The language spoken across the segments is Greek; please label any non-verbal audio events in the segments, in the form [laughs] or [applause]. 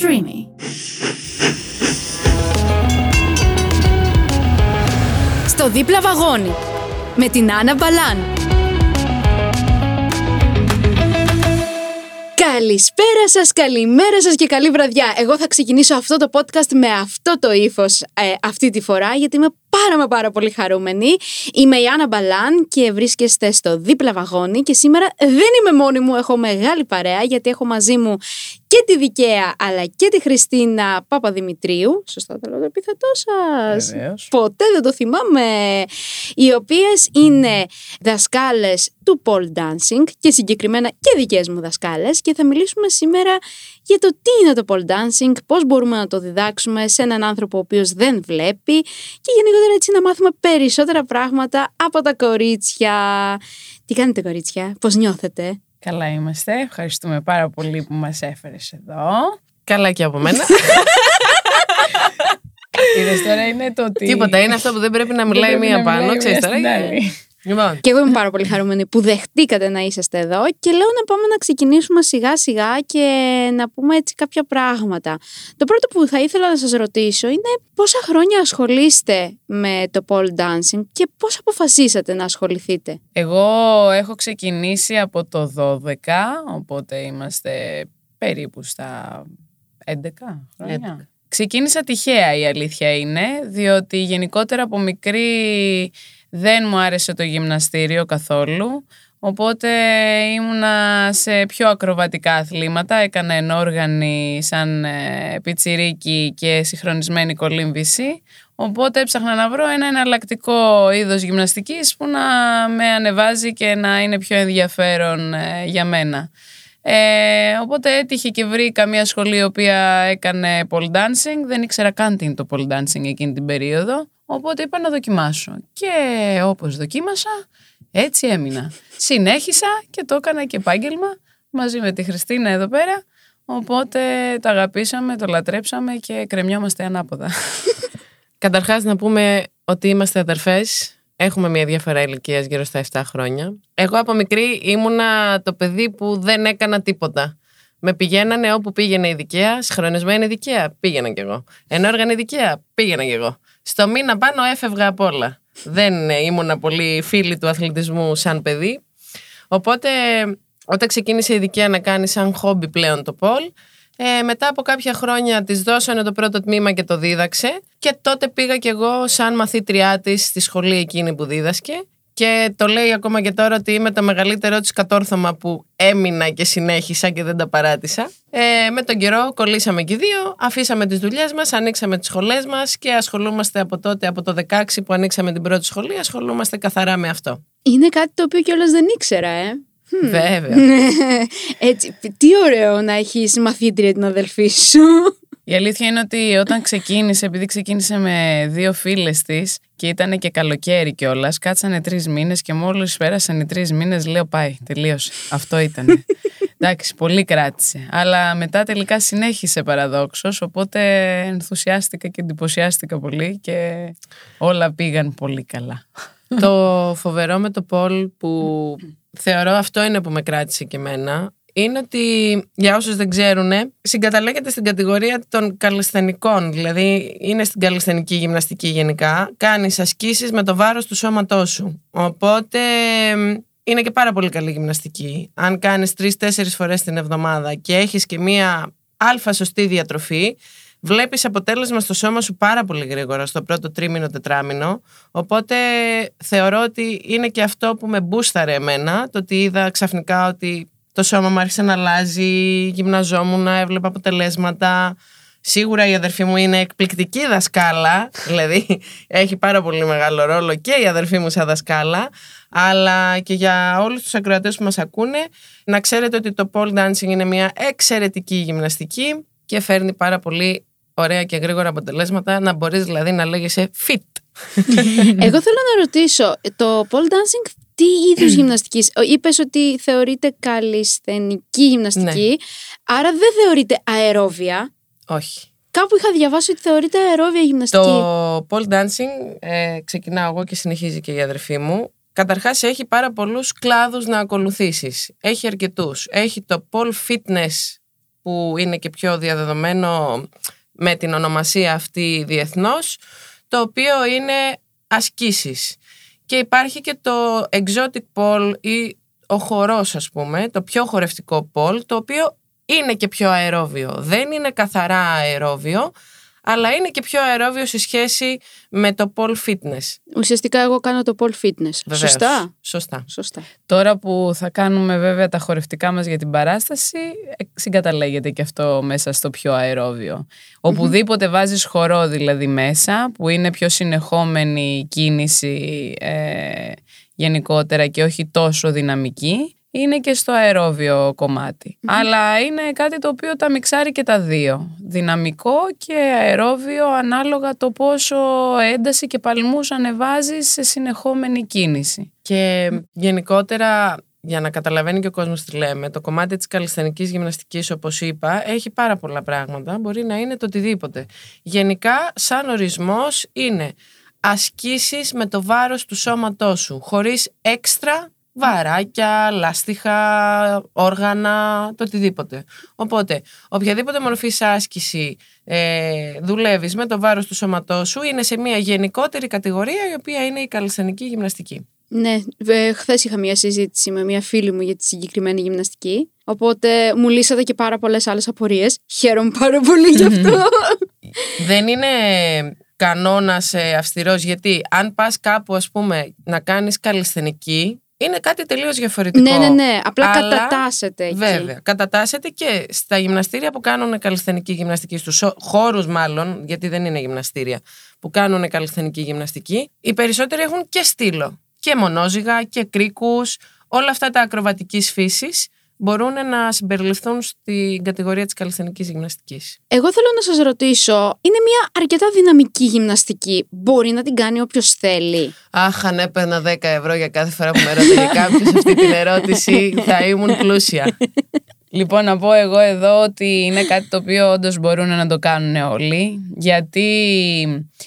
Streamy. Στο δίπλα βαγόνι με την Άννα Μπαλάν. Καλησπέρα σας, καλημέρα σας και καλή βραδιά. Εγώ θα ξεκινήσω αυτό το podcast με αυτό το ύφος ε, αυτή τη φορά γιατί είμαι πάρα μα πάρα πολύ χαρούμενη. Είμαι η Άννα Μπαλάν και βρίσκεστε στο δίπλα βαγόνι και σήμερα δεν είμαι μόνη μου, έχω μεγάλη παρέα γιατί έχω μαζί μου και τη Δικαία αλλά και τη Χριστίνα Παπαδημητρίου. Σωστά το λέω το επίθετό σας. Ποτέ δεν το θυμάμαι. Οι οποίες είναι δασκάλες του pole dancing και συγκεκριμένα και δικές μου δασκάλες και θα μιλήσουμε σήμερα για το τι είναι το pole dancing, πώς μπορούμε να το διδάξουμε σε έναν άνθρωπο ο οποίος δεν βλέπει και γενικότερα έτσι να μάθουμε περισσότερα πράγματα από τα κορίτσια. Τι κάνετε κορίτσια, πώς νιώθετε; Καλά είμαστε, ευχαριστούμε πάρα πολύ που μας έφερες εδώ. Καλά και από μένα. [laughs] Είδες τώρα είναι το ότι... Τίποτα, είναι αυτό που δεν πρέπει να μιλάει μία πάνω, ξέρεις τώρα. Λοιπόν. Και εγώ είμαι πάρα πολύ χαρούμενη που δεχτήκατε να είσαστε εδώ και λέω να πάμε να ξεκινήσουμε σιγά σιγά και να πούμε έτσι κάποια πράγματα. Το πρώτο που θα ήθελα να σας ρωτήσω είναι πόσα χρόνια ασχολείστε με το pole dancing και πώς αποφασίσατε να ασχοληθείτε; Εγώ έχω ξεκινήσει από το 12, οπότε είμαστε περίπου στα 11 χρόνια. Ξεκίνησα τυχαία η αλήθεια είναι, διότι γενικότερα από μικρή δεν μου άρεσε το γυμναστήριο καθόλου, οπότε ήμουνα σε πιο ακροβατικά αθλήματα. Έκανα ενόργανη σαν ε, πιτσιρίκι και συγχρονισμένη κολύμβηση. Οπότε έψαχνα να βρω ένα εναλλακτικό είδος γυμναστικής που να με ανεβάζει και να είναι πιο ενδιαφέρον ε, για μένα. Ε, οπότε έτυχε και βρήκα μια σχολή η οποία έκανε pole dancing. Δεν ήξερα καν τι είναι το pole dancing εκείνη την περίοδο. Οπότε είπα να δοκιμάσω. Και όπως δοκίμασα, έτσι έμεινα. Συνέχισα και το έκανα και επάγγελμα μαζί με τη Χριστίνα εδώ πέρα. Οπότε το αγαπήσαμε, το λατρέψαμε και κρεμιόμαστε ανάποδα. [laughs] Καταρχάς να πούμε ότι είμαστε αδερφές. Έχουμε μια διαφορά ηλικίας γύρω στα 7 χρόνια. Εγώ από μικρή ήμουνα το παιδί που δεν έκανα τίποτα. Με πηγαίνανε όπου πήγαινε η δικαία, συγχρονισμένη δικαία, πήγαινα κι εγώ. Ενόργανη δικαία, πήγαινα κι εγώ. Στο μήνα πάνω έφευγα από όλα. Δεν ήμουνα πολύ φίλη του αθλητισμού σαν παιδί. Οπότε όταν ξεκίνησε η δικαία να κάνει σαν χόμπι πλέον το πόλ, ε, μετά από κάποια χρόνια της δώσανε το πρώτο τμήμα και το δίδαξε και τότε πήγα κι εγώ σαν μαθήτριά της στη σχολή εκείνη που δίδασκε και το λέει ακόμα και τώρα ότι είμαι το μεγαλύτερό της κατόρθωμα που έμεινα και συνέχισα και δεν τα παράτησα. Ε, με τον καιρό κολλήσαμε και δύο, αφήσαμε τις δουλειές μας, ανοίξαμε τις σχολές μας και ασχολούμαστε από τότε, από το 16 που ανοίξαμε την πρώτη σχολή, ασχολούμαστε καθαρά με αυτό. Είναι κάτι το οποίο κιόλας δεν ήξερα, ε. Βέβαια. [laughs] Έτσι, τι ωραίο να έχεις μαθήτρια την αδελφή σου. Η αλήθεια είναι ότι όταν ξεκίνησε, επειδή ξεκίνησε με δύο φίλες της και ήταν και καλοκαίρι κιόλας, κάτσανε τρεις μήνες και μόλις πέρασαν οι τρεις μήνες, λέω πάει, τελείωσε. Αυτό ήταν. [laughs] Εντάξει, πολύ κράτησε. Αλλά μετά τελικά συνέχισε παραδόξως, οπότε ενθουσιάστηκα και εντυπωσιάστηκα πολύ και όλα πήγαν πολύ καλά. το φοβερό με το Πολ που θεωρώ αυτό είναι που με κράτησε και εμένα είναι ότι για όσους δεν ξέρουν, συγκαταλέγεται στην κατηγορία των καλλισθενικών. Δηλαδή, είναι στην καλλισθενική γυμναστική γενικά. Κάνεις ασκήσεις με το βάρος του σώματός σου. Οπότε είναι και πάρα πολύ καλή γυμναστική. Αν κάνεις τρει-τέσσερι φορές την εβδομάδα και έχεις και μία αλφα σωστή διατροφή, βλέπεις αποτέλεσμα στο σώμα σου πάρα πολύ γρήγορα στο πρώτο τρίμηνο, τετράμινο. Οπότε θεωρώ ότι είναι και αυτό που με μπούσταρε εμένα, το ότι είδα ξαφνικά ότι το σώμα μου άρχισε να αλλάζει, γυμναζόμουν, έβλεπα αποτελέσματα. Σίγουρα η αδερφή μου είναι εκπληκτική δασκάλα, δηλαδή έχει πάρα πολύ μεγάλο ρόλο και η αδερφή μου σαν δασκάλα, αλλά και για όλους τους ακροατές που μας ακούνε, να ξέρετε ότι το pole dancing είναι μια εξαιρετική γυμναστική και φέρνει πάρα πολύ ωραία και γρήγορα αποτελέσματα, να μπορείς δηλαδή να λέγεσαι fit. [laughs] Εγώ θέλω να ρωτήσω, το pole dancing τι είδους γυμναστικής; Είπες ότι θεωρείται καλλισθενική γυμναστική, ναι. άρα δεν θεωρείται αερόβια. Όχι. Κάπου είχα διαβάσει ότι θεωρείται αερόβια γυμναστική. Το pole dancing ε, ξεκινάω εγώ και συνεχίζει και η αδερφή μου. Καταρχάς έχει πάρα πολλούς κλάδους να ακολουθήσεις. Έχει αρκετούς. Έχει το pole fitness που είναι και πιο διαδεδομένο με την ονομασία αυτή διεθνώς, το οποίο είναι ασκήσεις. Και υπάρχει και το exotic pole ή ο χορός ας πούμε, το πιο χορευτικό pole, το οποίο είναι και πιο αερόβιο. Δεν είναι καθαρά αερόβιο, αλλά είναι και πιο αερόβιο σε σχέση με το pole fitness. Ουσιαστικά εγώ κάνω το pole fitness. Βεβαίως. Σωστά; Σωστά. Σωστά. Τώρα που θα κάνουμε βέβαια τα χορευτικά μας για την παράσταση, ε, συγκαταλέγεται και αυτό μέσα στο πιο αερόβιο. Οπουδήποτε βάζεις χορό δηλαδή μέσα, που είναι πιο συνεχόμενη η κίνηση ε, γενικότερα και όχι τόσο δυναμική, είναι και στο αερόβιο κομμάτι. Αλλά είναι κάτι το οποίο τα μιξάρει και τα δύο. Δυναμικό και αερόβιο ανάλογα το πόσο ένταση και παλμούς ανεβάζεις σε συνεχόμενη κίνηση. Και γενικότερα, για να καταλαβαίνει και ο κόσμος τι λέμε, το κομμάτι της καλλιστενικής γυμναστικής, όπως είπα, έχει πάρα πολλά πράγματα. Μπορεί να είναι το οτιδήποτε. Γενικά, σαν ορισμός, είναι ασκήσεις με το βάρος του σώματός σου, χωρίς έξτρα βαράκια, λάστιχα, όργανα, το οτιδήποτε. Οπότε, οποιαδήποτε μορφή άσκηση ε, δουλεύεις με το βάρος του σώματός σου είναι σε μια γενικότερη κατηγορία η οποία είναι η καλλιστενική γυμναστική. Ναι, χθες είχα μια συζήτηση με μια φίλη μου για τη συγκεκριμένη γυμναστική. Οπότε μου λύσατε και πάρα πολλές άλλες απορίες. Χαίρομαι πάρα πολύ γι' αυτό. [laughs] Δεν είναι κανόνας αυστηρός γιατί αν πας κάπου, ας πούμε, να κάνεις καλλιστενική, είναι κάτι τελείως διαφορετικό. ναι, ναι, ναι. Απλά Αλλά, κατατάσσεται εκεί. Βέβαια. Κατατάσσεται και στα γυμναστήρια που κάνουν καλλιστενική γυμναστική, στους χώρους μάλλον, γιατί δεν είναι γυμναστήρια, που κάνουν καλλιστενική γυμναστική, οι περισσότεροι έχουν και στήλο. Και μονόζυγα και κρίκους, όλα αυτά τα ακροβατικής φύσης μπορούν να συμπεριληφθούν στην κατηγορία της καλλιστενικής γυμναστικής; Εγώ θέλω να σας ρωτήσω, είναι μια αρκετά δυναμική γυμναστική. Μπορεί να την κάνει όποιος θέλει. Αχ, αν έπαιρνα 10 ευρώ για κάθε φορά που με ρωτάει [laughs] κάποιος αυτή την ερώτηση, θα ήμουν πλούσια. Λοιπόν, να πω εγώ εδώ ότι είναι κάτι το οποίο όντως μπορούν να το κάνουν όλοι, γιατί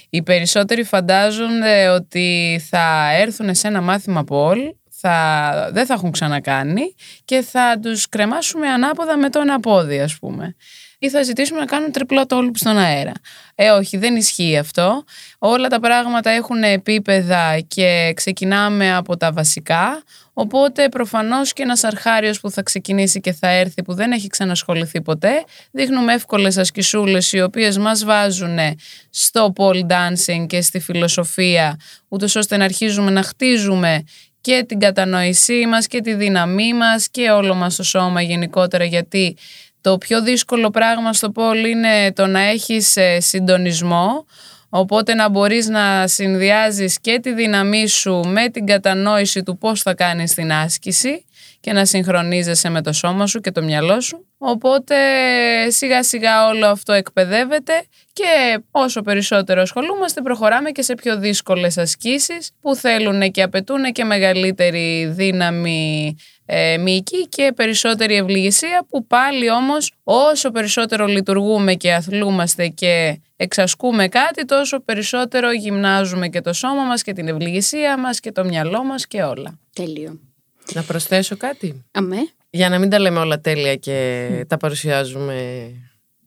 οι περισσότεροι φαντάζονται ότι θα έρθουν σε ένα μάθημα Πολ, θα, δεν θα έχουν ξανακάνει και θα τους κρεμάσουμε ανάποδα με το ένα πόδι, ας πούμε. Ή θα ζητήσουμε να κάνουν τριπλό τόλουπ στον αέρα. Ε, όχι, δεν ισχύει αυτό. Όλα τα πράγματα έχουν επίπεδα και ξεκινάμε από τα βασικά. Οπότε προφανώς και ένας αρχάριος που θα ξεκινήσει και θα έρθει που δεν έχει ξανασχοληθεί ποτέ, δείχνουμε εύκολες ασκησούλες οι οποίες μας βάζουν στο pole dancing και στη φιλοσοφία, ούτως ώστε να αρχίζουμε να χτίζουμε και την κατανόησή μας και τη δύναμή μας και όλο μας το σώμα γενικότερα γιατί το πιο δύσκολο πράγμα στο πόλ είναι το να έχεις ε, συντονισμό. Οπότε να μπορείς να συνδυάζεις και τη δύναμή σου με την κατανόηση του πώς θα κάνεις την άσκηση και να συγχρονίζεσαι με το σώμα σου και το μυαλό σου. Οπότε σιγά σιγά όλο αυτό εκπαιδεύεται και όσο περισσότερο ασχολούμαστε προχωράμε και σε πιο δύσκολες ασκήσεις που θέλουν και απαιτούν και μεγαλύτερη δύναμη ε, μυϊκή και περισσότερη ευληγησία που πάλι όμως όσο περισσότερο λειτουργούμε και αθλούμαστε και εξασκούμε κάτι τόσο περισσότερο γυμνάζουμε και το σώμα μας και την ευληγησία μας και το μυαλό μας και όλα. Τέλειο. Να προσθέσω κάτι; Αμέ. Για να μην τα λέμε όλα τέλεια και τα παρουσιάζουμε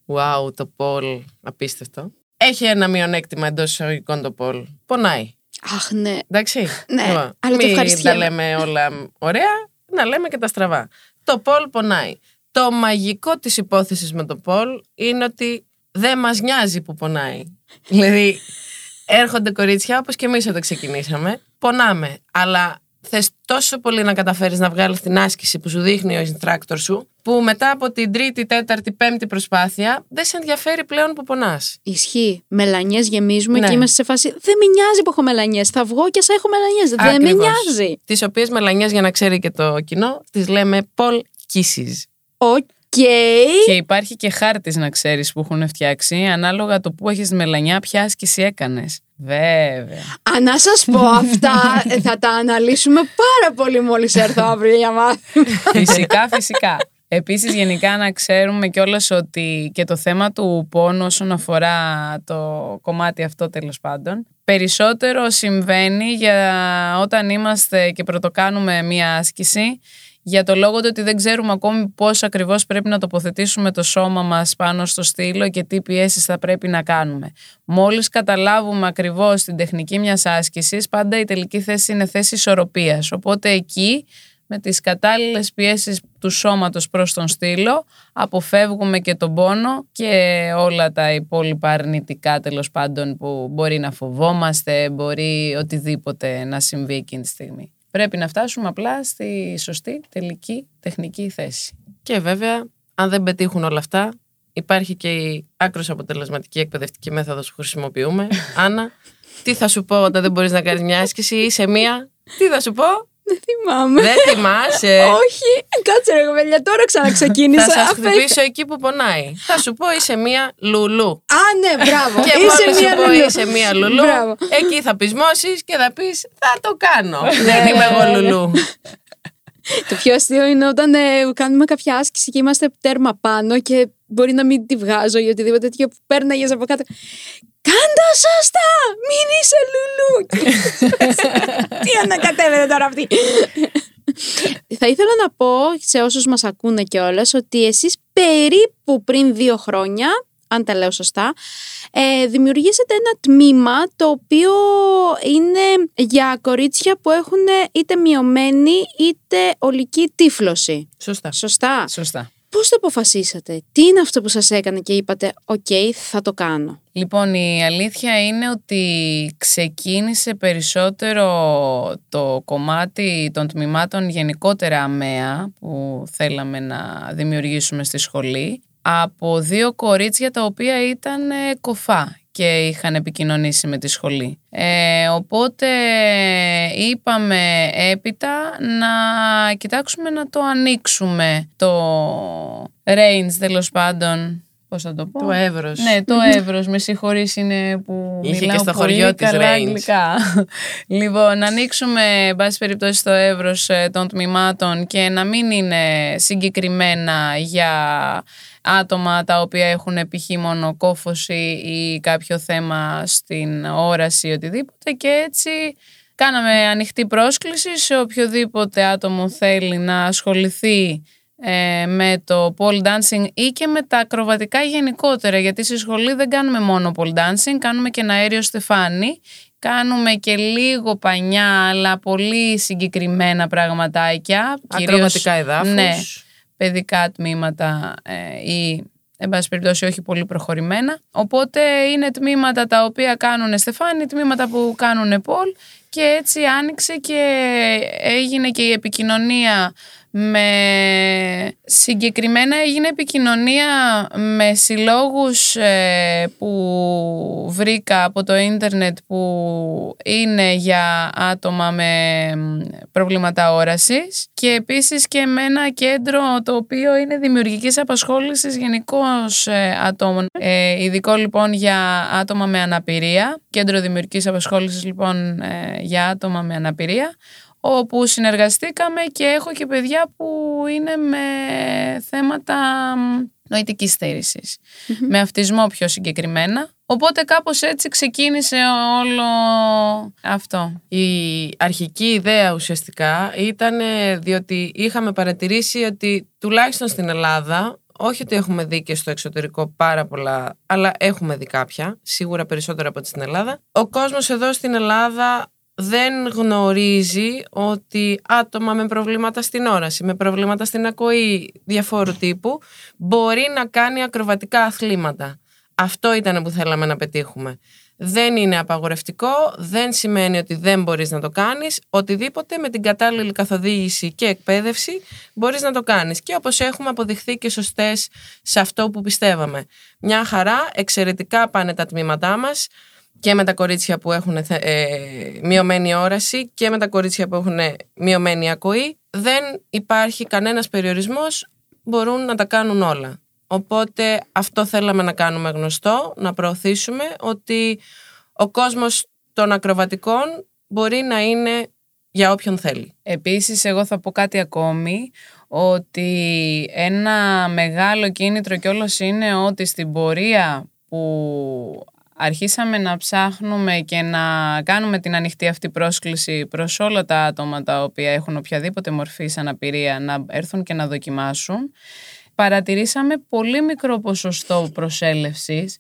wow, το Πολ, απίστευτο. Έχει ένα μειονέκτημα εντός εισαγωγικών το Πολ. Πονάει. Αχ, ναι. Εντάξει. Ναι, Λοιπόν, αλλά το μην ευχαριστιέμαι. τα λέμε όλα ωραία, να λέμε και τα στραβά. Το Πολ πονάει. Το μαγικό της υπόθεσης με το Πολ είναι ότι δεν μας νοιάζει που πονάει. δηλαδή, έρχονται κορίτσια όπως και εμείς όταν ξεκινήσαμε, πονάμε, αλλά θες τόσο πολύ να καταφέρεις να βγάλεις την άσκηση που σου δείχνει ο instructor σου, που μετά από την τρίτη, τέταρτη, πέμπτη προσπάθεια, δεν σε ενδιαφέρει πλέον που πονάς. Ισχύει. Μελανιές γεμίζουμε Ναι. και είμαστε σε φάση. Δεν με νοιάζει που έχω μελανιές. Θα βγω και ας έχω μελανιές. Δεν με Ακριβώς. νοιάζει. Τις οποίες μελανιές, για να ξέρει και το κοινό, τις λέμε pole kisses. OK. Και υπάρχει και χάρτης να ξέρεις που έχουν φτιάξει ανάλογα το που έχεις τη μελανιά ποια άσκηση έκανες. Βέβαια. Αν να σας πω αυτά, ε, [laughs] θα τα αναλύσουμε πάρα πολύ μόλις έρθω αύριο για μάθημα. φυσικά, φυσικά. Επίσης γενικά να ξέρουμε κιόλας ότι και το θέμα του πόνου όσον αφορά το κομμάτι αυτό τέλος πάντων περισσότερο συμβαίνει για όταν είμαστε και πρωτοκάνουμε μία άσκηση για το λόγο του ότι δεν ξέρουμε ακόμη πώς ακριβώς πρέπει να τοποθετήσουμε το σώμα μας πάνω στο στήλο και τι πιέσεις θα πρέπει να κάνουμε. Μόλις καταλάβουμε ακριβώς την τεχνική μιας άσκησης, πάντα η τελική θέση είναι θέση ισορροπίας. Οπότε εκεί με τις κατάλληλες πιέσεις του σώματος προς τον στήλο αποφεύγουμε και τον πόνο και όλα τα υπόλοιπα αρνητικά τέλος πάντων που μπορεί να φοβόμαστε, μπορεί οτιδήποτε να συμβεί εκείνη τη στιγμή. Πρέπει να φτάσουμε απλά στη σωστή τελική τεχνική θέση. Και βέβαια, αν δεν πετύχουν όλα αυτά, υπάρχει και η άκρως αποτελεσματική εκπαιδευτική μέθοδος που χρησιμοποιούμε. [laughs] Άννα, τι θα σου πω όταν δεν μπορείς να κάνεις μια άσκηση ή σε μία, τι θα σου πω, Δεν θυμάμαι. δεν θυμάσαι. [laughs] Όχι, κάτσε ρε κοπέλια, τώρα ξαναξεκίνησα. Θα σας Αφέ- χτυπήσω εκεί που πονάει. Θα σου πω είσαι μία λουλού. Α, ναι, μπράβο. Και Είσαι μόλις μία σου πω λουλού. είσαι μία λουλού, Μπράβο. εκεί θα πεισμώσεις και θα πεις θα το κάνω. Δεν είμαι εγώ λουλού. Το πιο αστείο είναι όταν ε, κάνουμε κάποια άσκηση και είμαστε τέρμα πάνω και μπορεί να μην τη βγάζω ή οτιδήποτε τέτοιο που πέρναγε από κάτω. Κάντα σωστά! Μην είσαι λουλού! [laughs] Τι ανακατεύεται τώρα αυτή; Θα ήθελα να πω σε όσους μας ακούνε κιόλας ότι εσείς περίπου πριν δύο χρόνια, αν τα λέω σωστά, ε, δημιουργήσατε ένα τμήμα το οποίο είναι για κορίτσια που έχουν είτε μειωμένη είτε ολική τύφλωση. Σωστά. Σωστά. Σωστά. Πώς το αποφασίσατε, τι είναι αυτό που σας έκανε και είπατε «OK, θα το κάνω». Λοιπόν, η αλήθεια είναι ότι ξεκίνησε περισσότερο το κομμάτι των τμήματων γενικότερα ΑΜΕΑ που θέλαμε να δημιουργήσουμε στη σχολή από δύο κορίτσια τα οποία ήταν ε, κοφά και είχαν επικοινωνήσει με τη σχολή. Ε, οπότε είπαμε έπειτα να κοιτάξουμε να το ανοίξουμε το range τέλος πάντων. Πώς θα το πω; Το εύρος. Ναι, το Εύρος, με συγχωρείς είναι που Είχε και μιλάω στο πολύ χωριό της καλά Range. αγγλικά. [laughs] λοιπόν, να ανοίξουμε, εν πάση περιπτώσει, το Εύρος ε, των τμήματων και να μην είναι συγκεκριμένα για άτομα τα οποία έχουν π.χ. μόνο κόφωση ή κάποιο θέμα στην όραση ή οτιδήποτε και έτσι κάναμε ανοιχτή πρόσκληση σε οποιοδήποτε άτομο θέλει να ασχοληθεί ε, με το pole dancing ή και με τα ακροβατικά γενικότερα γιατί στη σχολή δεν κάνουμε μόνο pole dancing, κάνουμε και ένα αέριο στεφάνι κάνουμε και λίγο πανιά αλλά πολύ συγκεκριμένα πραγματάκια Ακροβατικά εδάφους. ναι, παιδικά τμήματα ε, ή εν πάση περιπτώσει όχι πολύ προχωρημένα. Οπότε είναι τμήματα τα οποία κάνουν στεφάνι, τμήματα που κάνουν πόλ και έτσι άνοιξε και έγινε και η επικοινωνία με συγκεκριμένα έγινε επικοινωνία με συλλόγους ε, που βρήκα από το ίντερνετ που είναι για άτομα με μ, προβλήματα όρασης και επίσης και με ένα κέντρο το οποίο είναι δημιουργικής απασχόλησης γενικώς ατόμων. Ε, ειδικό λοιπόν για άτομα με αναπηρία, κέντρο δημιουργικής απασχόλησης λοιπόν ε, για άτομα με αναπηρία όπου συνεργαστήκαμε και έχω και παιδιά που είναι με θέματα μ, νοητικής στέρησης. Με αυτισμό πιο συγκεκριμένα. Οπότε κάπως έτσι ξεκίνησε όλο αυτό. Η αρχική ιδέα ουσιαστικά ήταν ε, διότι είχαμε παρατηρήσει ότι τουλάχιστον στην Ελλάδα, όχι ότι έχουμε δει και στο εξωτερικό πάρα πολλά, αλλά έχουμε δει κάποια, σίγουρα περισσότερα από ό,τι στην Ελλάδα. Ο κόσμος εδώ στην Ελλάδα δεν γνωρίζει ότι άτομα με προβλήματα στην όραση, με προβλήματα στην ακοή διαφόρου τύπου, μπορεί να κάνει ακροβατικά αθλήματα. Αυτό ήταν που θέλαμε να πετύχουμε. Δεν είναι απαγορευτικό, δεν σημαίνει ότι δεν μπορείς να το κάνεις. Οτιδήποτε με την κατάλληλη καθοδήγηση και εκπαίδευση μπορείς να το κάνεις. Και όπως έχουμε αποδειχθεί και σωστές σε αυτό που πιστεύαμε. Μια χαρά, εξαιρετικά πάνε τα τμήματά μας και με τα κορίτσια που έχουν θε- ε, μειωμένη όραση και με τα κορίτσια που έχουν μειωμένη ακοή. Δεν υπάρχει κανένας περιορισμός, μπορούν να τα κάνουν όλα. Οπότε αυτό θέλαμε να κάνουμε γνωστό, να προωθήσουμε ότι ο κόσμος των ακροβατικών μπορεί να είναι για όποιον θέλει. Επίσης, εγώ θα πω κάτι ακόμη, ότι ένα μεγάλο κίνητρο κιόλας είναι ότι στην πορεία που αρχίσαμε να ψάχνουμε και να κάνουμε την ανοιχτή αυτή πρόσκληση προς όλα τα άτομα τα οποία έχουν οποιαδήποτε μορφή αναπηρία να έρθουν και να δοκιμάσουν παρατηρήσαμε πολύ μικρό ποσοστό προσέλευσης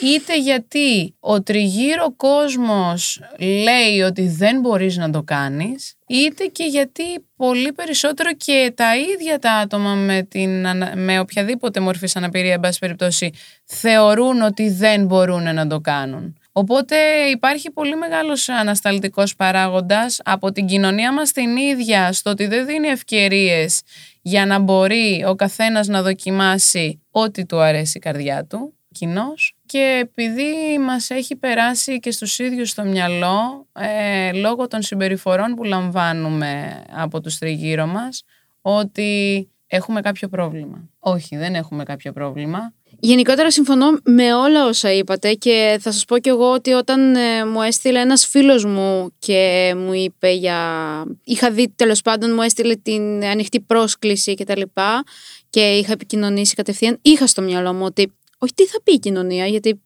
είτε γιατί ο τριγύρω κόσμος λέει ότι δεν μπορείς να το κάνεις είτε και γιατί πολύ περισσότερο και τα ίδια τα άτομα με, την, με οποιαδήποτε μορφή αναπηρία εν πάση περιπτώσει θεωρούν ότι δεν μπορούν να το κάνουν. Οπότε υπάρχει πολύ μεγάλος ανασταλτικός παράγοντας από την κοινωνία μας την ίδια στο ότι δεν δίνει ευκαιρίες για να μπορεί ο καθένας να δοκιμάσει ό,τι του αρέσει η καρδιά του κοινό. και επειδή μας έχει περάσει και στους ίδιους στο μυαλό ε, λόγω των συμπεριφορών που λαμβάνουμε από τους τριγύρω μας ότι έχουμε κάποιο πρόβλημα. Όχι, δεν έχουμε κάποιο πρόβλημα. Γενικότερα συμφωνώ με όλα όσα είπατε και θα σας πω κι εγώ ότι όταν ε, μου έστειλε ένας φίλος μου και μου είπε για... Είχα δει τέλος πάντων μου έστειλε την ανοιχτή πρόσκληση και τα λοιπά και είχα επικοινωνήσει κατευθείαν. Είχα στο μυαλό μου ότι όχι τι θα πει η κοινωνία γιατί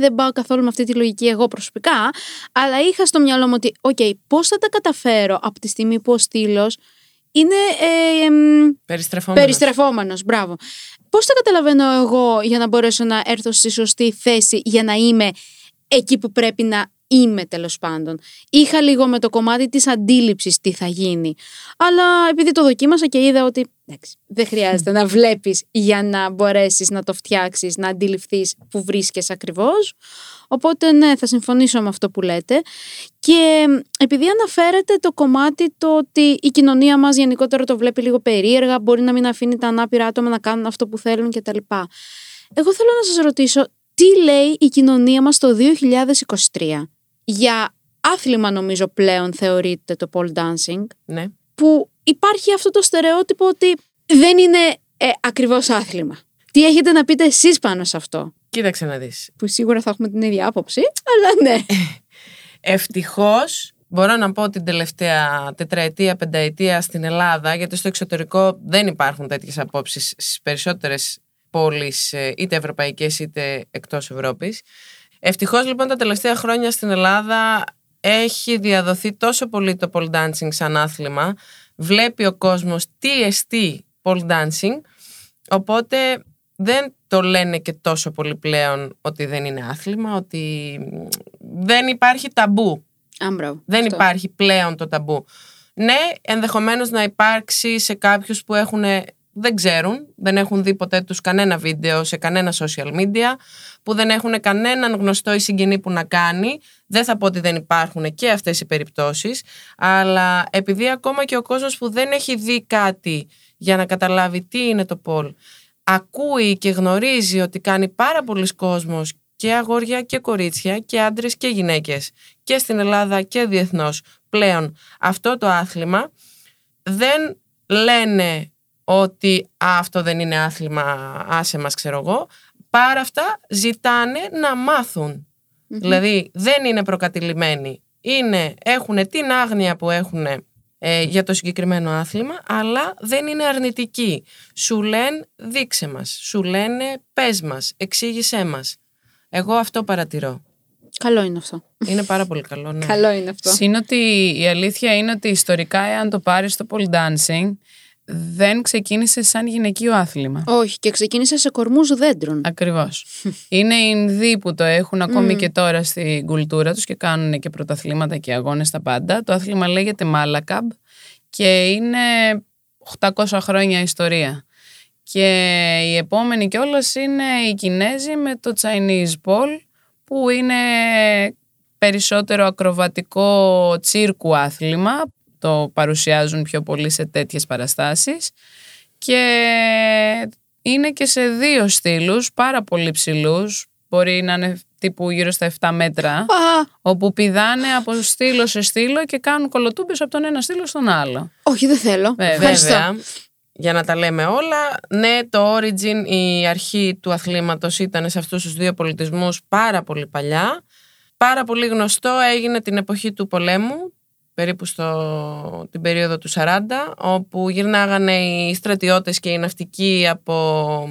δεν πάω καθόλου με αυτή τη λογική εγώ προσωπικά αλλά είχα στο μυαλό μου ότι OK okay, πώς θα τα καταφέρω από τη στιγμή που ο στύλος είναι ε, περιστρεφόμενος. περιστρεφόμενος. Μπράβο. Πώς θα καταλαβαίνω εγώ για να μπορέσω να έρθω στη σωστή θέση για να είμαι εκεί που πρέπει να είμαι τέλος πάντων. Είχα λίγο με το κομμάτι της αντίληψης τι θα γίνει. Αλλά επειδή το δοκίμασα και είδα ότι εντάξει, δεν χρειάζεται να βλέπεις για να μπορέσεις να το φτιάξεις, να αντιληφθείς που βρίσκεσαι ακριβώς. Οπότε ναι, θα συμφωνήσω με αυτό που λέτε. Και επειδή αναφέρεται το κομμάτι το ότι η κοινωνία μας γενικότερα το βλέπει λίγο περίεργα, μπορεί να μην αφήνει τα ανάπηρα άτομα να κάνουν αυτό που θέλουν κτλ. Εγώ θέλω να σας ρωτήσω, τι λέει η κοινωνία μας το 2023 για άθλημα νομίζω πλέον θεωρείται το pole dancing. Ναι. Που υπάρχει αυτό το στερεότυπο ότι δεν είναι ε, ακριβώς άθλημα. Τι έχετε να πείτε εσείς πάνω σε αυτό; Κοίταξε να δεις. Που σίγουρα θα έχουμε την ίδια άποψη, αλλά ναι. [laughs] Ευτυχώς μπορώ να πω την τελευταία τετραετία, πενταετία στην Ελλάδα, γιατί στο εξωτερικό δεν υπάρχουν τέτοιες απόψεις στις περισσότερες πόλεις, ε, είτε ευρωπαϊκές είτε εκτός Ευρώπης. Ευτυχώς λοιπόν τα τελευταία χρόνια στην Ελλάδα έχει διαδοθεί τόσο πολύ το pole dancing σαν άθλημα. Βλέπει ο κόσμος τι εστί pole dancing, οπότε δεν το λένε και τόσο πολύ πλέον ότι δεν είναι άθλημα, ότι δεν υπάρχει ταμπού. Α μπράβο, δεν υπάρχει πλέον το ταμπού. Ναι, ενδεχομένως να υπάρξει σε κάποιους που έχουν δεν ξέρουν, δεν έχουν δει ποτέ τους κανένα βίντεο σε κανένα social media, που δεν έχουν κανέναν γνωστό ή συγγενή που να κάνει. Δεν θα πω ότι δεν υπάρχουν και αυτές οι περιπτώσεις, αλλά επειδή ακόμα και ο κόσμος που δεν έχει δει κάτι για να καταλάβει τι είναι το Πολ, ακούει και γνωρίζει ότι κάνει πάρα πολλοί κόσμος και αγόρια και κορίτσια και άντρες και γυναίκες και στην Ελλάδα και διεθνώς πλέον αυτό το άθλημα δεν λένε ότι αυτό δεν είναι άθλημα, άσε μας ξέρω εγώ. Πάρα αυτά ζητάνε να μαθουν Δηλαδή δεν είναι προκατηλημένοι. Είναι, έχουν την άγνοια που έχουν ε, για το συγκεκριμένο άθλημα, αλλά δεν είναι αρνητικοί. Σου λένε δείξε μας, σου λένε πες μας, εξήγησέ μας. Εγώ αυτό παρατηρώ. Καλό είναι αυτό. Είναι πάρα πολύ καλό. Ναι. Καλό είναι αυτό. Συν ότι η αλήθεια είναι ότι ιστορικά, εάν το πάρεις στο pole dancing, δεν ξεκίνησε σαν γυναικείο άθλημα. Όχι, και ξεκίνησε σε κορμούς δέντρων. Ακριβώς. είναι οι Ινδοί που το έχουν ακόμη και τώρα στην κουλτούρα τους και κάνουν και πρωταθλήματα και αγώνες τα πάντα. Το άθλημα λέγεται Μάλακαμπ και είναι 800 χρόνια ιστορία. Και η επόμενη κιόλας είναι οι Κινέζοι με το Chinese Ball που είναι περισσότερο ακροβατικό τσίρκου άθλημα το παρουσιάζουν πιο πολύ σε τέτοιες παραστάσεις και είναι και σε δύο στήλους πάρα πολύ ψηλούς μπορεί να είναι τύπου γύρω στα 7 μέτρα όπου πηδάνε από στήλο σε στήλο και κάνουν κολοτούμπες από τον ένα στήλο στον άλλο. Όχι δεν θέλω. Βέβαια, για να τα λέμε όλα, ναι το origin, η αρχή του αθλήματος ήταν σε αυτούς τους δύο πολιτισμούς πάρα πολύ παλιά. Πάρα πολύ γνωστό έγινε την εποχή του πολέμου περίπου στο, την περίοδο του 40, όπου γυρνάγανε οι στρατιώτες και οι ναυτικοί από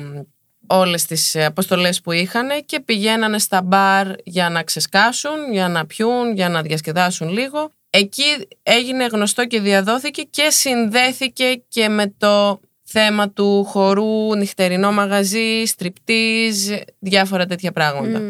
όλες τις αποστολές που είχαν και πηγαίνανε στα μπαρ για να ξεσκάσουν, για να πιούν, για να διασκεδάσουν λίγο. Εκεί έγινε γνωστό και διαδόθηκε και συνδέθηκε και με το θέμα του χορού, νυχτερινό μαγαζί, στριπτίζ, διάφορα τέτοια πράγματα.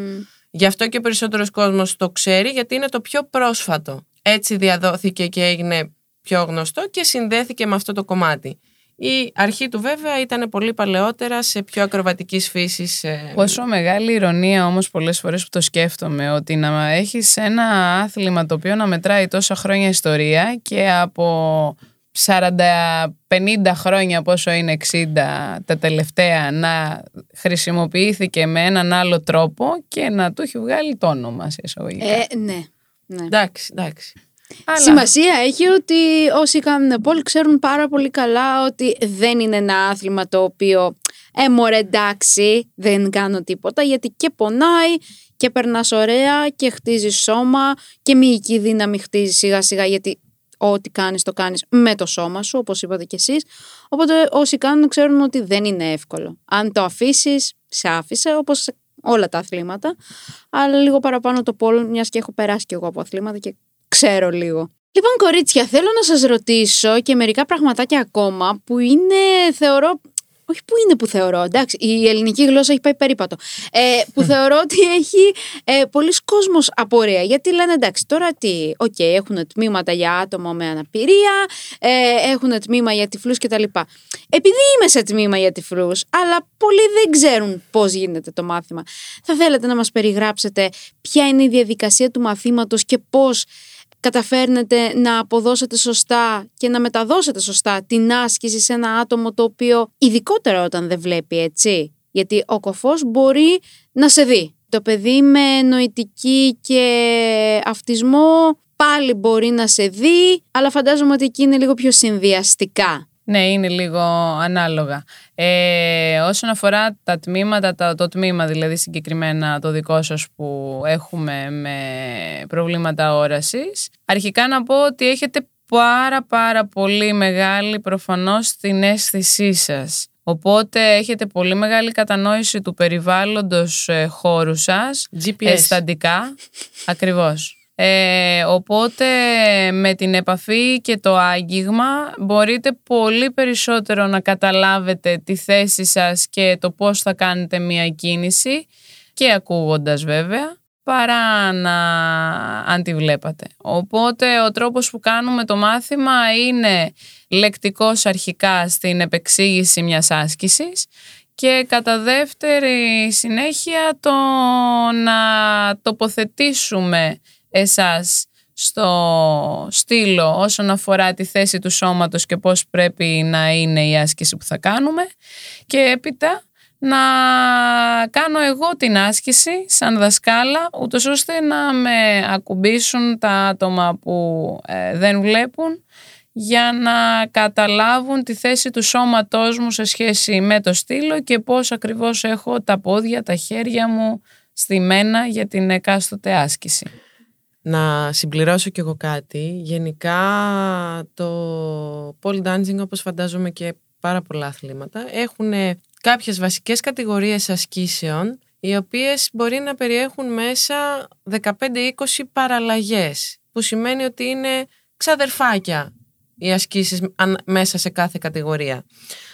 Γι' αυτό και ο περισσότερος κόσμος το ξέρει γιατί είναι το πιο πρόσφατο. Έτσι διαδόθηκε και έγινε πιο γνωστό και συνδέθηκε με αυτό το κομμάτι. Η αρχή του βέβαια ήταν πολύ παλαιότερα σε πιο ακροβατικής φύσης. ε, Πόσο μεγάλη ηρωνία όμως πολλές φορές που το σκέφτομαι ότι να έχεις ένα άθλημα το οποίο να μετράει τόσα χρόνια ιστορία και από 40-50 χρόνια πόσο είναι 60 τα τελευταία να χρησιμοποιήθηκε με έναν άλλο τρόπο και να του έχει βγάλει το όνομα σε εισαγωγικά. Ε, ναι. Ναι. Εντάξει, εντάξει. Αλλά- Σημασία έχει ότι όσοι κάνουν πόλ ξέρουν πάρα πολύ καλά ότι δεν είναι ένα άθλημα το οποίο ε, μωρέ εντάξει, δεν κάνω τίποτα γιατί και πονάει και περνάς ωραία και χτίζεις σώμα και μυϊκή δύναμη χτίζει σιγά σιγά γιατί ό,τι κάνεις το κάνεις με το σώμα σου όπως είπατε κι εσείς οπότε όσοι κάνουν ξέρουν ότι δεν είναι εύκολο αν το αφήσεις, σε άφησε όπως σε όλα τα αθλήματα αλλά λίγο παραπάνω το πόλ μιας και έχω περάσει κι εγώ από αθλήματα και ξέρω λίγο. Λοιπόν, κορίτσια, θέλω να σας ρωτήσω και μερικά πραγματάκια ακόμα που είναι, θεωρώ, όχι που είναι που θεωρώ, εντάξει, η ελληνική γλώσσα έχει πάει περίπατο, ε, που θεωρώ ότι έχει ε, πολύς κόσμος απορία, γιατί λένε εντάξει, τώρα τι, οκ, έχουν τμήματα για άτομα με αναπηρία, ε, έχουν τμήμα για τυφλούς κτλ. Επειδή είμαι σε τμήμα για τυφλούς, αλλά πολλοί δεν ξέρουν πώς γίνεται το μάθημα, θα θέλετε να μας περιγράψετε ποια είναι η διαδικασία του μαθήματος και πώς καταφέρνετε να αποδώσετε σωστά και να μεταδώσετε σωστά την άσκηση σε ένα άτομο το οποίο ειδικότερα όταν δεν βλέπει έτσι; Γιατί ο κωφός μπορεί να σε δει. Το παιδί με νοητική και αυτισμό πάλι μπορεί να σε δει, αλλά φαντάζομαι ότι εκεί είναι λίγο πιο συνδυαστικά. Ναι, είναι λίγο ανάλογα. Ε, όσον αφορά τα τμήματα, τα, το τμήμα δηλαδή συγκεκριμένα το δικό σας που έχουμε με προβλήματα όρασης, αρχικά να πω ότι έχετε πάρα πάρα πολύ μεγάλη προφανώς την αίσθησή σας. Οπότε έχετε πολύ μεγάλη κατανόηση του περιβάλλοντος ε, χώρου σας, GPS. αισθαντικά, ακριβώς. Ε, οπότε με την επαφή και το άγγιγμα μπορείτε πολύ περισσότερο να καταλάβετε τη θέση σας και το πώς θα κάνετε μία κίνηση και ακούγοντας βέβαια παρά να αν τη βλέπατε. Οπότε ο τρόπος που κάνουμε το μάθημα είναι λεκτικός αρχικά στην επεξήγηση μιας άσκησης και κατά δεύτερη συνέχεια το να τοποθετήσουμε εσάς στο στήλο όσον αφορά τη θέση του σώματος και πώς πρέπει να είναι η άσκηση που θα κάνουμε και έπειτα να κάνω εγώ την άσκηση σαν δασκάλα ούτως ώστε να με ακουμπήσουν τα άτομα που ε, δεν βλέπουν για να καταλάβουν τη θέση του σώματός μου σε σχέση με το στήλο και πώς ακριβώς έχω τα πόδια, τα χέρια μου στημένα για την εκάστοτε άσκηση. Να συμπληρώσω κι εγώ κάτι. Γενικά το pole dancing όπως φαντάζομαι και πάρα πολλά αθλήματα έχουν κάποιες βασικές κατηγορίες ασκήσεων οι οποίες μπορεί να περιέχουν μέσα 15-20 παραλλαγές που σημαίνει ότι είναι ξαδερφάκια οι ασκήσεις αν- μέσα σε κάθε κατηγορία.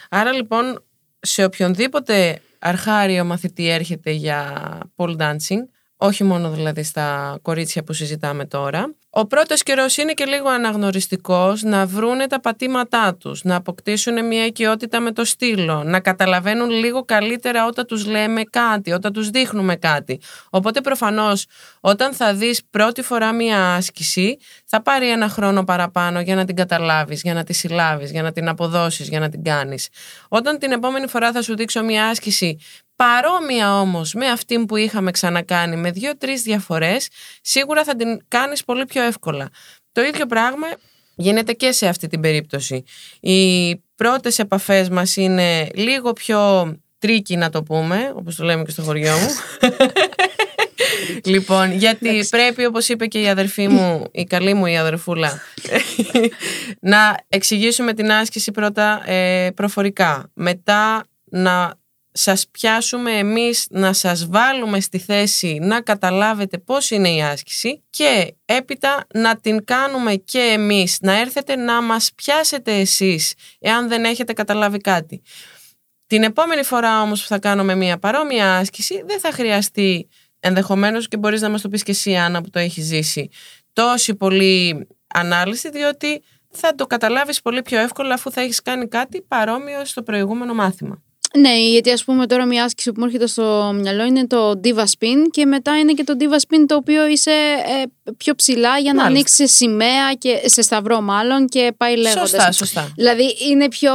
Άρα λοιπόν σε οποιονδήποτε αρχάριο μαθητή έρχεται για pole dancing όχι μόνο δηλαδή στα κορίτσια που συζητάμε τώρα. Ο πρώτος καιρός είναι και λίγο αναγνωριστικός να βρούνε τα πατήματά τους, να αποκτήσουν μια οικειότητα με το στήλο, να καταλαβαίνουν λίγο καλύτερα όταν τους λέμε κάτι, όταν τους δείχνουμε κάτι. Οπότε προφανώς όταν θα δεις πρώτη φορά μια άσκηση θα πάρει ένα χρόνο παραπάνω για να την καταλάβεις, για να τη συλλάβεις, για να την αποδώσεις, για να την κάνεις. Όταν την επόμενη φορά θα σου δείξω μια άσκηση Παρόμοια όμως με αυτή που είχαμε ξανακάνει με δύο-τρεις διαφορές, σίγουρα θα την κάνεις πολύ πιο εύκολα. Το ίδιο πράγμα γίνεται και σε αυτή την περίπτωση. Οι πρώτες επαφές μας είναι λίγο πιο tricky να το πούμε, όπως το λέμε και στο χωριό μου. λοιπόν, γιατί πρέπει, όπως είπε και η αδερφή μου, η καλή μου η αδερφούλα, να εξηγήσουμε την άσκηση πρώτα ε, προφορικά. Μετά να σας πιάσουμε εμείς να σας βάλουμε στη θέση να καταλάβετε πώς είναι η άσκηση και έπειτα να την κάνουμε και εμείς, να έρθετε να μας πιάσετε εσείς εάν δεν έχετε καταλάβει κάτι. Την επόμενη φορά όμως που θα κάνουμε μια παρόμοια άσκηση δεν θα χρειαστεί ενδεχομένως και μπορείς να μας το πεις και εσύ Άννα που το έχεις ζήσει τόση πολύ ανάλυση διότι θα το καταλάβεις πολύ πιο εύκολα αφού θα έχεις κάνει κάτι παρόμοιο στο προηγούμενο μάθημα. Ναι, γιατί ας πούμε τώρα μια άσκηση που μου έρχεται στο μυαλό είναι το diva spin και μετά είναι και το diva spin το οποίο είσαι ε, πιο ψηλά για να ανοίξει σε σημαία και σε σταυρό μάλλον και πάει λέγοντας. Σωστά, σωστά. Δηλαδή είναι πιο,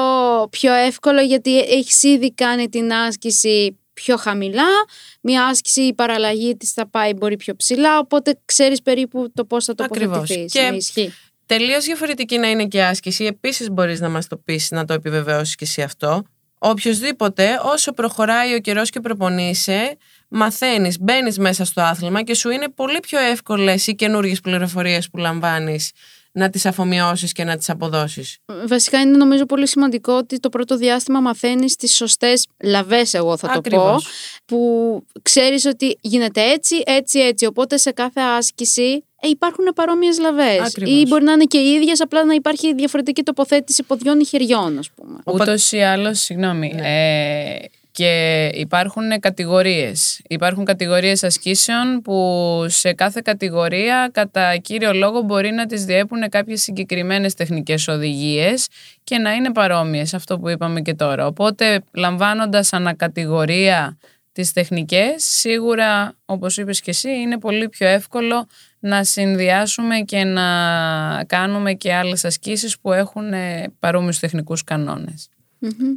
πιο εύκολο γιατί έχεις ήδη κάνει την άσκηση πιο χαμηλά, μια άσκηση η παραλλαγή της θα πάει μπορεί πιο ψηλά, οπότε ξέρεις περίπου το πώς θα τοποθετηθείς. Και ναι, ισχύει. τελείως διαφορετική να είναι και άσκηση, επίσης μπορείς να μας το πεις, να το επιβεβαιώσεις και εσύ αυτό. Οποιοδήποτε, όσο προχωράει ο καιρός και προπονείσαι, μαθαίνεις, μπαίνεις μέσα στο άθλημα και σου είναι πολύ πιο εύκολες οι καινούργιες πληροφορίες που λαμβάνεις να τις αφομοιώσεις και να τις αποδώσεις. Βασικά είναι νομίζω πολύ σημαντικό ότι το πρώτο διάστημα μαθαίνεις τις σωστές λαβές εγώ θα το Ακριβώς. πω που ξέρεις ότι γίνεται έτσι, έτσι, έτσι οπότε σε κάθε άσκηση ε, υπάρχουν παρόμοιες λαβές Ακριβώς. ή μπορεί να είναι και οι ίδιες απλά να υπάρχει διαφορετική τοποθέτηση ποδιών ή χεριών ας πούμε. Ούτως ή άλλως, συγγνώμη. Ε, και υπάρχουν κατηγορίες. Υπάρχουν κατηγορίες ασκήσεων που σε κάθε κατηγορία κατά κύριο λόγο μπορεί να τις διέπουν κάποιες συγκεκριμένες τεχνικές οδηγίες και να είναι παρόμοιες, αυτό που είπαμε και τώρα. Οπότε λαμβάνοντας ανακατηγορία τις τεχνικές, σίγουρα όπως είπες και εσύ είναι πολύ πιο εύκολο να συνδυάσουμε και να κάνουμε και άλλες ασκήσεις που έχουν ε, παρόμοιους τεχνικούς κανόνες.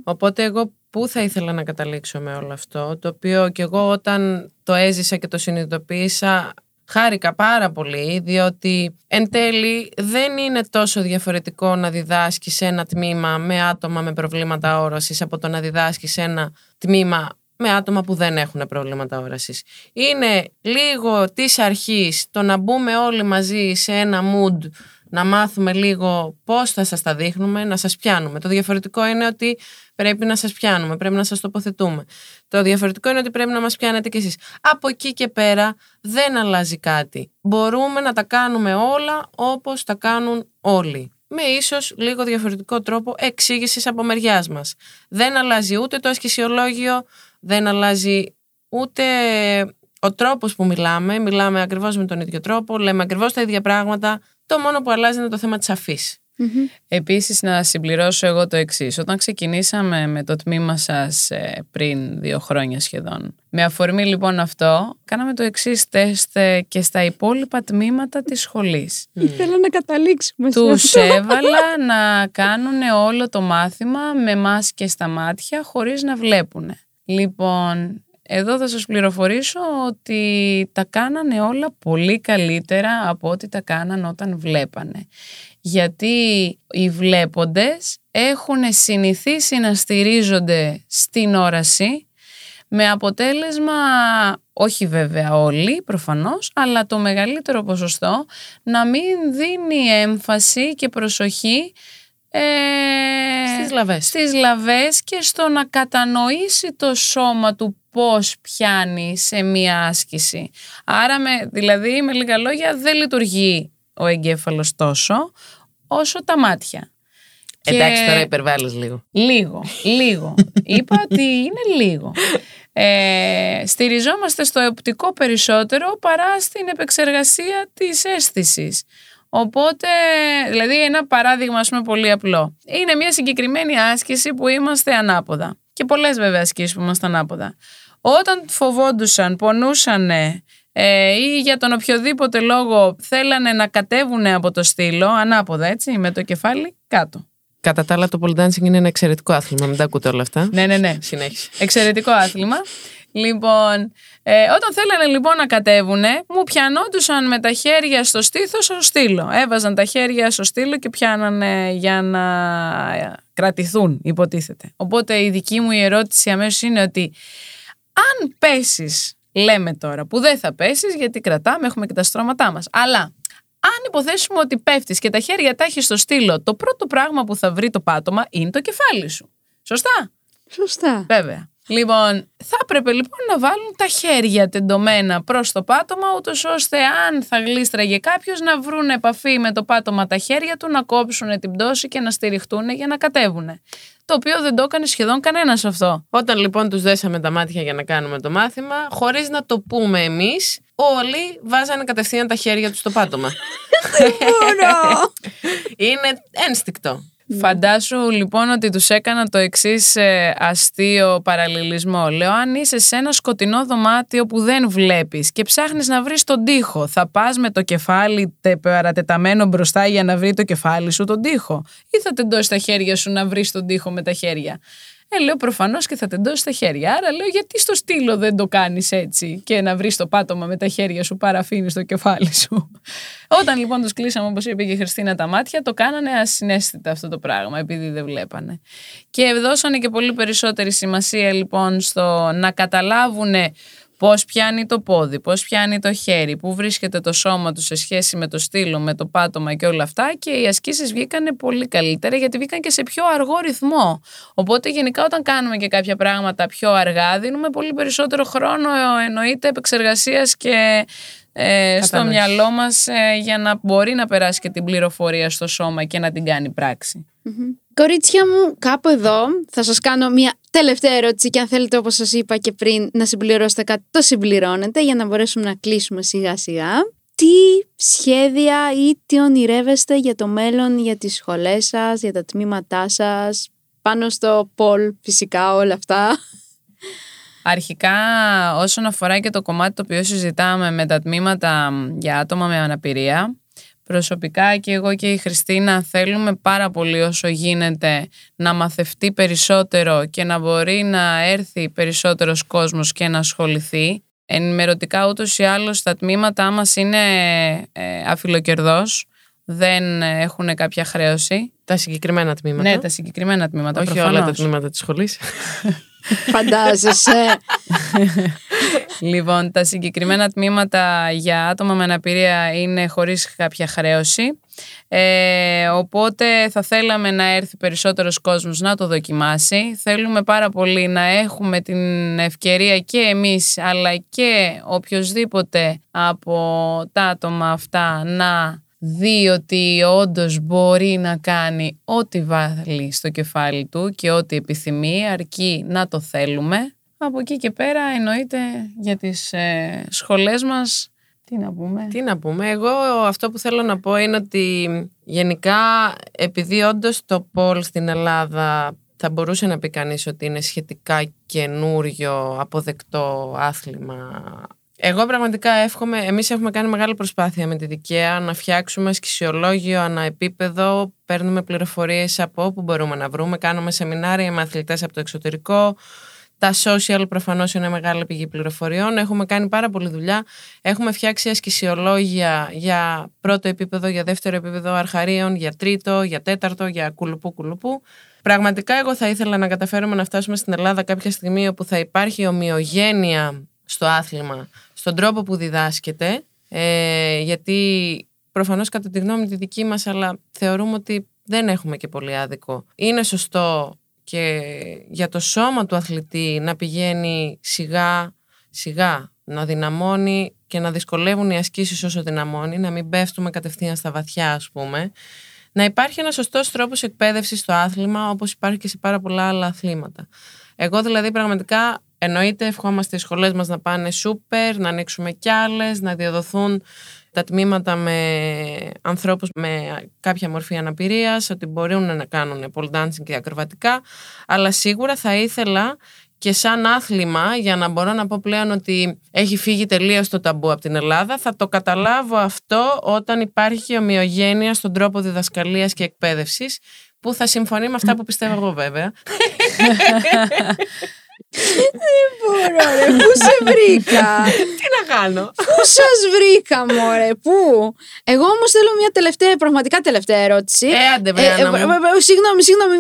Οπότε εγώ πού θα ήθελα να καταλήξω με όλο αυτό, το οποίο και εγώ όταν το έζησα και το συνειδητοποίησα χάρηκα πάρα πολύ, διότι εν τέλει δεν είναι τόσο διαφορετικό να διδάσκεις ένα τμήμα με άτομα με προβλήματα όρασης από το να διδάσκεις ένα τμήμα με άτομα που δεν έχουν προβλήματα όρασης. Είναι λίγο της αρχής το να μπούμε όλοι μαζί σε ένα mood να μάθουμε λίγο πώς θα σας τα δείχνουμε, να σας πιάνουμε. Το διαφορετικό είναι ότι πρέπει να σας πιάνουμε, πρέπει να σας τοποθετούμε. Το διαφορετικό είναι ότι πρέπει να μας πιάνετε κι εσείς. Από εκεί και πέρα δεν αλλάζει κάτι. Μπορούμε να τα κάνουμε όλα όπως τα κάνουν όλοι. Με ίσως λίγο διαφορετικό τρόπο εξήγησης από μεριάς μας. Δεν αλλάζει ούτε το ασκησιολόγιο, δεν αλλάζει ούτε ο τρόπος που μιλάμε. Μιλάμε ακριβώς με τον ίδιο τρόπο, λέμε ακριβώς τα ίδια πράγματα. Το μόνο που αλλάζει είναι το θέμα της αφής. Επίσης να συμπληρώσω εγώ το εξής. Όταν ξεκινήσαμε με το τμήμα σας ε, πριν δύο χρόνια σχεδόν, με αφορμή λοιπόν αυτό, κάναμε το εξής τεστ ε, και στα υπόλοιπα τμήματα της σχολής. Θέλω να καταλήξουμε σε Τους αυτό. έβαλα να κάνουν όλο το μάθημα με μάσκες στα μάτια χωρίς να βλέπουν. Λοιπόν, εδώ θα σας πληροφορήσω ότι τα κάνανε όλα πολύ καλύτερα από ό,τι τα κάνανε όταν βλέπανε. Γιατί οι βλέποντες έχουν συνηθίσει να στηρίζονται στην όραση με αποτέλεσμα, όχι βέβαια όλοι προφανώς, αλλά το μεγαλύτερο ποσοστό να μην δίνει έμφαση και προσοχή ε, Στις λαβές. στις λαβές και στο να κατανοήσει το σώμα του πώς πιάνει σε μία άσκηση. Άρα, με, δηλαδή, με λίγα λόγια, δεν λειτουργεί ο εγκέφαλος τόσο όσο τα μάτια. Και- Εντάξει, τώρα υπερβάλλεις λίγο. Λίγο, λίγο. [laughs] Είπα ότι είναι λίγο. Ε, στηριζόμαστε στο οπτικό περισσότερο παρά στην επεξεργασία της αίσθησης. Οπότε, δηλαδή ένα παράδειγμα ας πούμε πολύ απλό. Είναι μια συγκεκριμένη άσκηση που είμαστε ανάποδα. Και πολλές βέβαια ασκήσεις που είμαστε ανάποδα. Όταν φοβόντουσαν, πονούσαν ε, ή για τον οποιοδήποτε λόγο θέλανε να κατέβουν από το στήλο, ανάποδα έτσι, με το κεφάλι κάτω. Κατά τα άλλα, το pole dancing είναι ένα εξαιρετικό άθλημα. Μην τα ακούτε όλα αυτά. Ναι, ναι, ναι. Συνέχισε. Εξαιρετικό άθλημα. Λοιπόν, ε, όταν θέλανε λοιπόν να κατέβουνε, μου πιανόντουσαν με τα χέρια στο στήθος στο στήλο. Έβαζαν τα χέρια στο στήλο και πιάνανε για να ε, κρατηθούν, υποτίθεται. Οπότε η δική μου η ερώτηση αμέσως είναι ότι αν πέσεις, λέμε τώρα, που δεν θα πέσεις γιατί κρατάμε, έχουμε και τα στρώματά μας, αλλά αν υποθέσουμε ότι πέφτεις και τα χέρια τα έχεις στο στήλο, το πρώτο πράγμα που θα βρει το πάτωμα είναι το κεφάλι σου. Σωστά; Σωστά. Βέβαια. Λοιπόν, θα έπρεπε λοιπόν να βάλουν τα χέρια τεντωμένα προς το πάτωμα, ούτως ώστε αν θα γλίστραγε κάποιος να βρουν επαφή με το πάτωμα τα χέρια του, να κόψουν την πτώση και να στηριχτούν για να κατέβουν. Το οποίο δεν το έκανε σχεδόν κανένας αυτό. Όταν λοιπόν τους δέσαμε τα μάτια για να κάνουμε το μάθημα, χωρίς να το πούμε εμείς, όλοι βάζανε κατευθείαν τα χέρια τους στο πάτωμα. [laughs] Μπορώ. Είναι ένστικτο. Φαντάσου λοιπόν ότι τους έκανα το εξής αστείο παραλληλισμό. Λέω αν είσαι σε ένα σκοτεινό δωμάτιο που δεν βλέπεις και ψάχνεις να βρεις τον τοίχο, θα πας με το κεφάλι τε, παρατεταμένο μπροστά για να βρει το κεφάλι σου τον τοίχο ή θα τεντώσει τα χέρια σου να βρεις τον τοίχο με τα χέρια. Ε, λέω προφανώς και θα τεντώσεις τα χέρια. Άρα λέω γιατί στο στήλο δεν το κάνεις έτσι και να βρεις το πάτωμα με τα χέρια σου παρά αφήνει το κεφάλι σου. [laughs] Όταν λοιπόν του κλείσαμε, όπως είπε και η Χριστίνα, τα μάτια, το κάνανε ασυναίσθητα αυτό το πράγμα, επειδή δεν βλέπανε. Και δώσανε και πολύ περισσότερη σημασία λοιπόν στο να καταλάβουν πώς πιάνει το πόδι, πώς πιάνει το χέρι, πού βρίσκεται το σώμα του σε σχέση με το στήλο, με το πάτωμα και όλα αυτά και οι ασκήσεις βγήκαν πολύ καλύτερα γιατί βγήκαν και σε πιο αργό ρυθμό. Οπότε γενικά όταν κάνουμε και κάποια πράγματα πιο αργά δίνουμε πολύ περισσότερο χρόνο εννοείται επεξεργασίας και ε, στο μυαλό μας ε, για να μπορεί να περάσει και την πληροφορία στο σώμα και να την κάνει πράξη. Κορίτσια μου, κάπου εδώ θα σας κάνω μια τελευταία ερώτηση και αν θέλετε όπως σας είπα και πριν να συμπληρώσετε κάτι, το συμπληρώνετε για να μπορέσουμε να κλείσουμε σιγά σιγά. Τι σχέδια ή τι ονειρεύεστε για το μέλλον, για τις σχολές σας, για τα τμήματά σας, πάνω στο πολ φυσικά όλα αυτά; Αρχικά όσον αφορά και το κομμάτι το οποίο συζητάμε με τα τμήματα για άτομα με αναπηρία, Προσωπικά και εγώ και η Χριστίνα θέλουμε πάρα πολύ όσο γίνεται να μαθευτεί περισσότερο και να μπορεί να έρθει περισσότερος κόσμος και να ασχοληθεί. Ενημερωτικά ούτως ή άλλως τα τμήματά μας είναι ε, αφιλοκερδός, δεν έχουν κάποια χρέωση. Τα συγκεκριμένα τμήματα. Ναι, τα συγκεκριμένα τμήματα. Όχι όλα τα τμήματα της σχολής. [laughs] Φαντάζεσαι. λοιπόν, τα συγκεκριμένα τμήματα για άτομα με αναπηρία είναι χωρίς κάποια χρέωση. Ε, οπότε θα θέλαμε να έρθει περισσότερος κόσμος να το δοκιμάσει. Θέλουμε πάρα πολύ να έχουμε την ευκαιρία και εμείς αλλά και οποιοδήποτε από τα άτομα αυτά να δει ότι όντως μπορεί να κάνει ό,τι βάλει στο κεφάλι του και ό,τι επιθυμεί αρκεί να το θέλουμε. Από εκεί και πέρα εννοείται για τις ε, σχολές μας τι να πούμε; Τι να πούμε; Εγώ αυτό που θέλω να πω είναι ότι γενικά επειδή όντως το Πολ στην Ελλάδα θα μπορούσε να πει κανείς ότι είναι σχετικά καινούριο αποδεκτό άθλημα εγώ πραγματικά εύχομαι, εμείς έχουμε κάνει μεγάλη προσπάθεια με τη δικαία να φτιάξουμε σκησιολόγιο ανά επίπεδο, παίρνουμε πληροφορίες από όπου μπορούμε να βρούμε, κάνουμε σεμινάρια με αθλητές από το εξωτερικό, τα social προφανώς είναι μεγάλη πηγή πληροφοριών. Έχουμε κάνει πάρα πολλή δουλειά. Έχουμε φτιάξει ασκησιολόγια για πρώτο επίπεδο, για δεύτερο επίπεδο αρχαρίων, για τρίτο, για τέταρτο, για κουλουπού κουλουπού. Πραγματικά εγώ θα ήθελα να καταφέρουμε να φτάσουμε στην Ελλάδα κάποια στιγμή όπου θα υπάρχει ομοιογένεια στο άθλημα, στον τρόπο που διδάσκεται, ε, γιατί προφανώς κατά τη γνώμη τη δική μας, αλλά θεωρούμε ότι δεν έχουμε και πολύ άδικο. Είναι σωστό και για το σώμα του αθλητή να πηγαίνει σιγά σιγά, να δυναμώνει και να δυσκολεύουν οι ασκήσεις όσο δυναμώνει, να μην πέφτουμε κατευθείαν στα βαθιά ας πούμε. Να υπάρχει ένας σωστός τρόπος εκπαίδευσης στο άθλημα όπως υπάρχει και σε πάρα πολλά άλλα αθλήματα. Εγώ δηλαδή πραγματικά Εννοείται, ευχόμαστε οι σχολές μας να πάνε σούπερ, να ανοίξουμε κι άλλες, να διαδοθούν τα τμήματα με ανθρώπους με κάποια μορφή αναπηρίας, ότι μπορούν να κάνουν pole dancing και ακροβατικά, αλλά σίγουρα θα ήθελα και σαν άθλημα, για να μπορώ να πω πλέον ότι έχει φύγει τελείως το ταμπού από την Ελλάδα, θα το καταλάβω αυτό όταν υπάρχει ομοιογένεια στον τρόπο διδασκαλίας και εκπαίδευσης, που θα συμφωνεί με αυτά που πιστεύω εγώ βέβαια. [laughs] [laughs] [laughs] Δεν μπορώ, ρε. Πού σε βρήκα; Τι να κάνω; Πού σας βρήκα, μωρέ, πού; Εγώ όμως θέλω μια τελευταία, πραγματικά τελευταία ερώτηση. Ε, άντε, βρε, Συγγνώμη, συγγνώμη.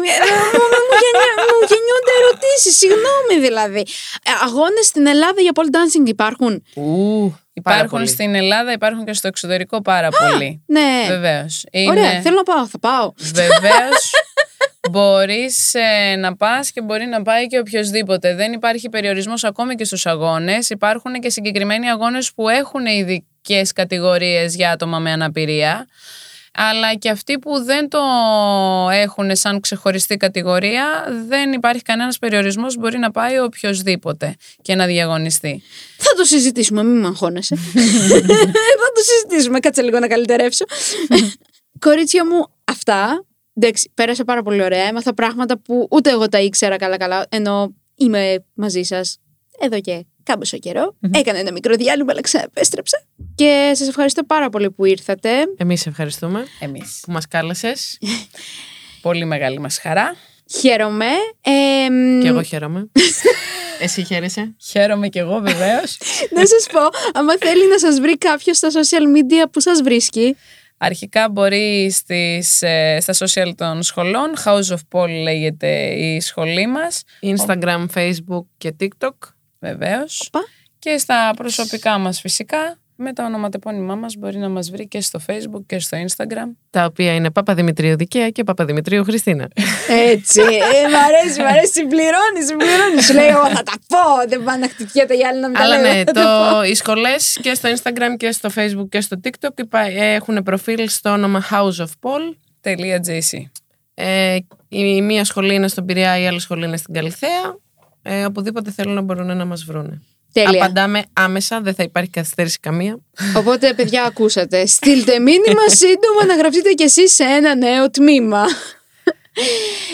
Μου γεννιούνται ερωτήσεις. Συγγνώμη δηλαδή. Ε, Αγώνες στην Ελλάδα για pole dancing υπάρχουν; Υπάρχουν στην Ελλάδα, υπάρχουν και στο εξωτερικό πάρα πολύ. Ναι. Βεβαίως. Ωραία, θέλω να πάω. Θα πάω. Βεβαίως. Μπορείς ε, να πας και μπορεί να πάει και οποιοδήποτε. Δεν υπάρχει περιορισμός ακόμη και στους αγώνες. Υπάρχουν και συγκεκριμένοι αγώνες που έχουν ειδικές κατηγορίες για άτομα με αναπηρία αλλά και αυτοί που δεν το έχουν σαν ξεχωριστή κατηγορία δεν υπάρχει κανένας περιορισμός μπορεί να πάει οποιοδήποτε και να διαγωνιστεί. Θα το συζητήσουμε, μην με αγχώνεσαι. [laughs] Θα το συζητήσουμε, κάτσε λίγο να καλυτερεύσω. [laughs] Κορίτσια μου, αυτά. Εντάξει, πέρασε πάρα πολύ ωραία. Έμαθα πράγματα που ούτε εγώ τα ήξερα καλά-καλά, ενώ είμαι μαζί σας εδώ και κάμποσο καιρό. Έκανα ένα μικρό διάλειμμα, αλλά ξαναπέστρεψα. Και σας ευχαριστώ πάρα πολύ που ήρθατε. Εμείς ευχαριστούμε Εμείς. που μας κάλεσες. [laughs] Πολύ μεγάλη μας χαρά. Χαίρομαι. Ε, και εγώ χαίρομαι. [laughs] Εσύ χαίρεσαι. Χαίρομαι κι εγώ βεβαίως. να σας πω, άμα θέλει να σας βρει κάποιος στα social media που σας βρίσκει. Αρχικά μπορεί στις, ε, στα social των σχολών, House of Paul λέγεται η σχολή μας, Instagram, Facebook και TikTok. βεβαίως. Οπα. Και στα προσωπικά μας φυσικά, με τα ονοματεπώνυμά μας μπορεί να μας βρει και στο Facebook και στο Instagram. Τα οποία είναι Παπαδημητρίου Δικαία και Παπαδημητρίου Χριστίνα. Έτσι. Ε, μ' αρέσει, μ' αρέσει. Συμπληρώνεις, συμπληρώνεις. Σου λέει, εγώ θα τα πω. Δεν πάνε να χτυπιέται η άλλη να μην τα Αλλά λέει, ναι, θα τα πω. το, οι σχολές και στο Instagram και στο Facebook και στο TikTok υπά- έχουν προφίλ στο όνομα House of Paul. .jc. Ε, η μία σχολή είναι στον Πειραιά, η άλλη σχολή είναι στην Καλυθέα. Ε, οπουδήποτε θέλουν να μπορούν να μας βρούνε. Τέλεια. Απαντάμε άμεσα, δεν θα υπάρχει καθυστέρηση καμία. Οπότε, παιδιά, ακούσατε. Στείλτε μήνυμα [laughs] σύντομα να γραφτείτε κι εσείς σε ένα νέο τμήμα.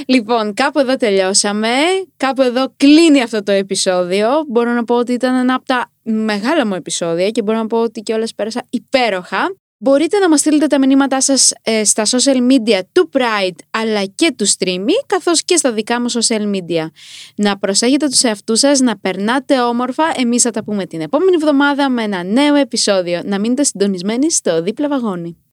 λοιπόν, κάπου εδώ τελειώσαμε. Κάπου εδώ κλείνει αυτό το επεισόδιο. Μπορώ να πω ότι ήταν ένα από τα μεγάλα μου επεισόδια και μπορώ να πω ότι κιόλας πέρασα υπέροχα. Μπορείτε να μας στείλετε τα μηνύματά σας ε, στα social media του Pride αλλά και του Streamy καθώς και στα δικά μου social media. Να προσέχετε τους εαυτούς σας, να περνάτε όμορφα. Εμείς θα τα πούμε την επόμενη εβδομάδα με ένα νέο επεισόδιο. Να μείνετε συντονισμένοι στο δίπλα βαγόνι.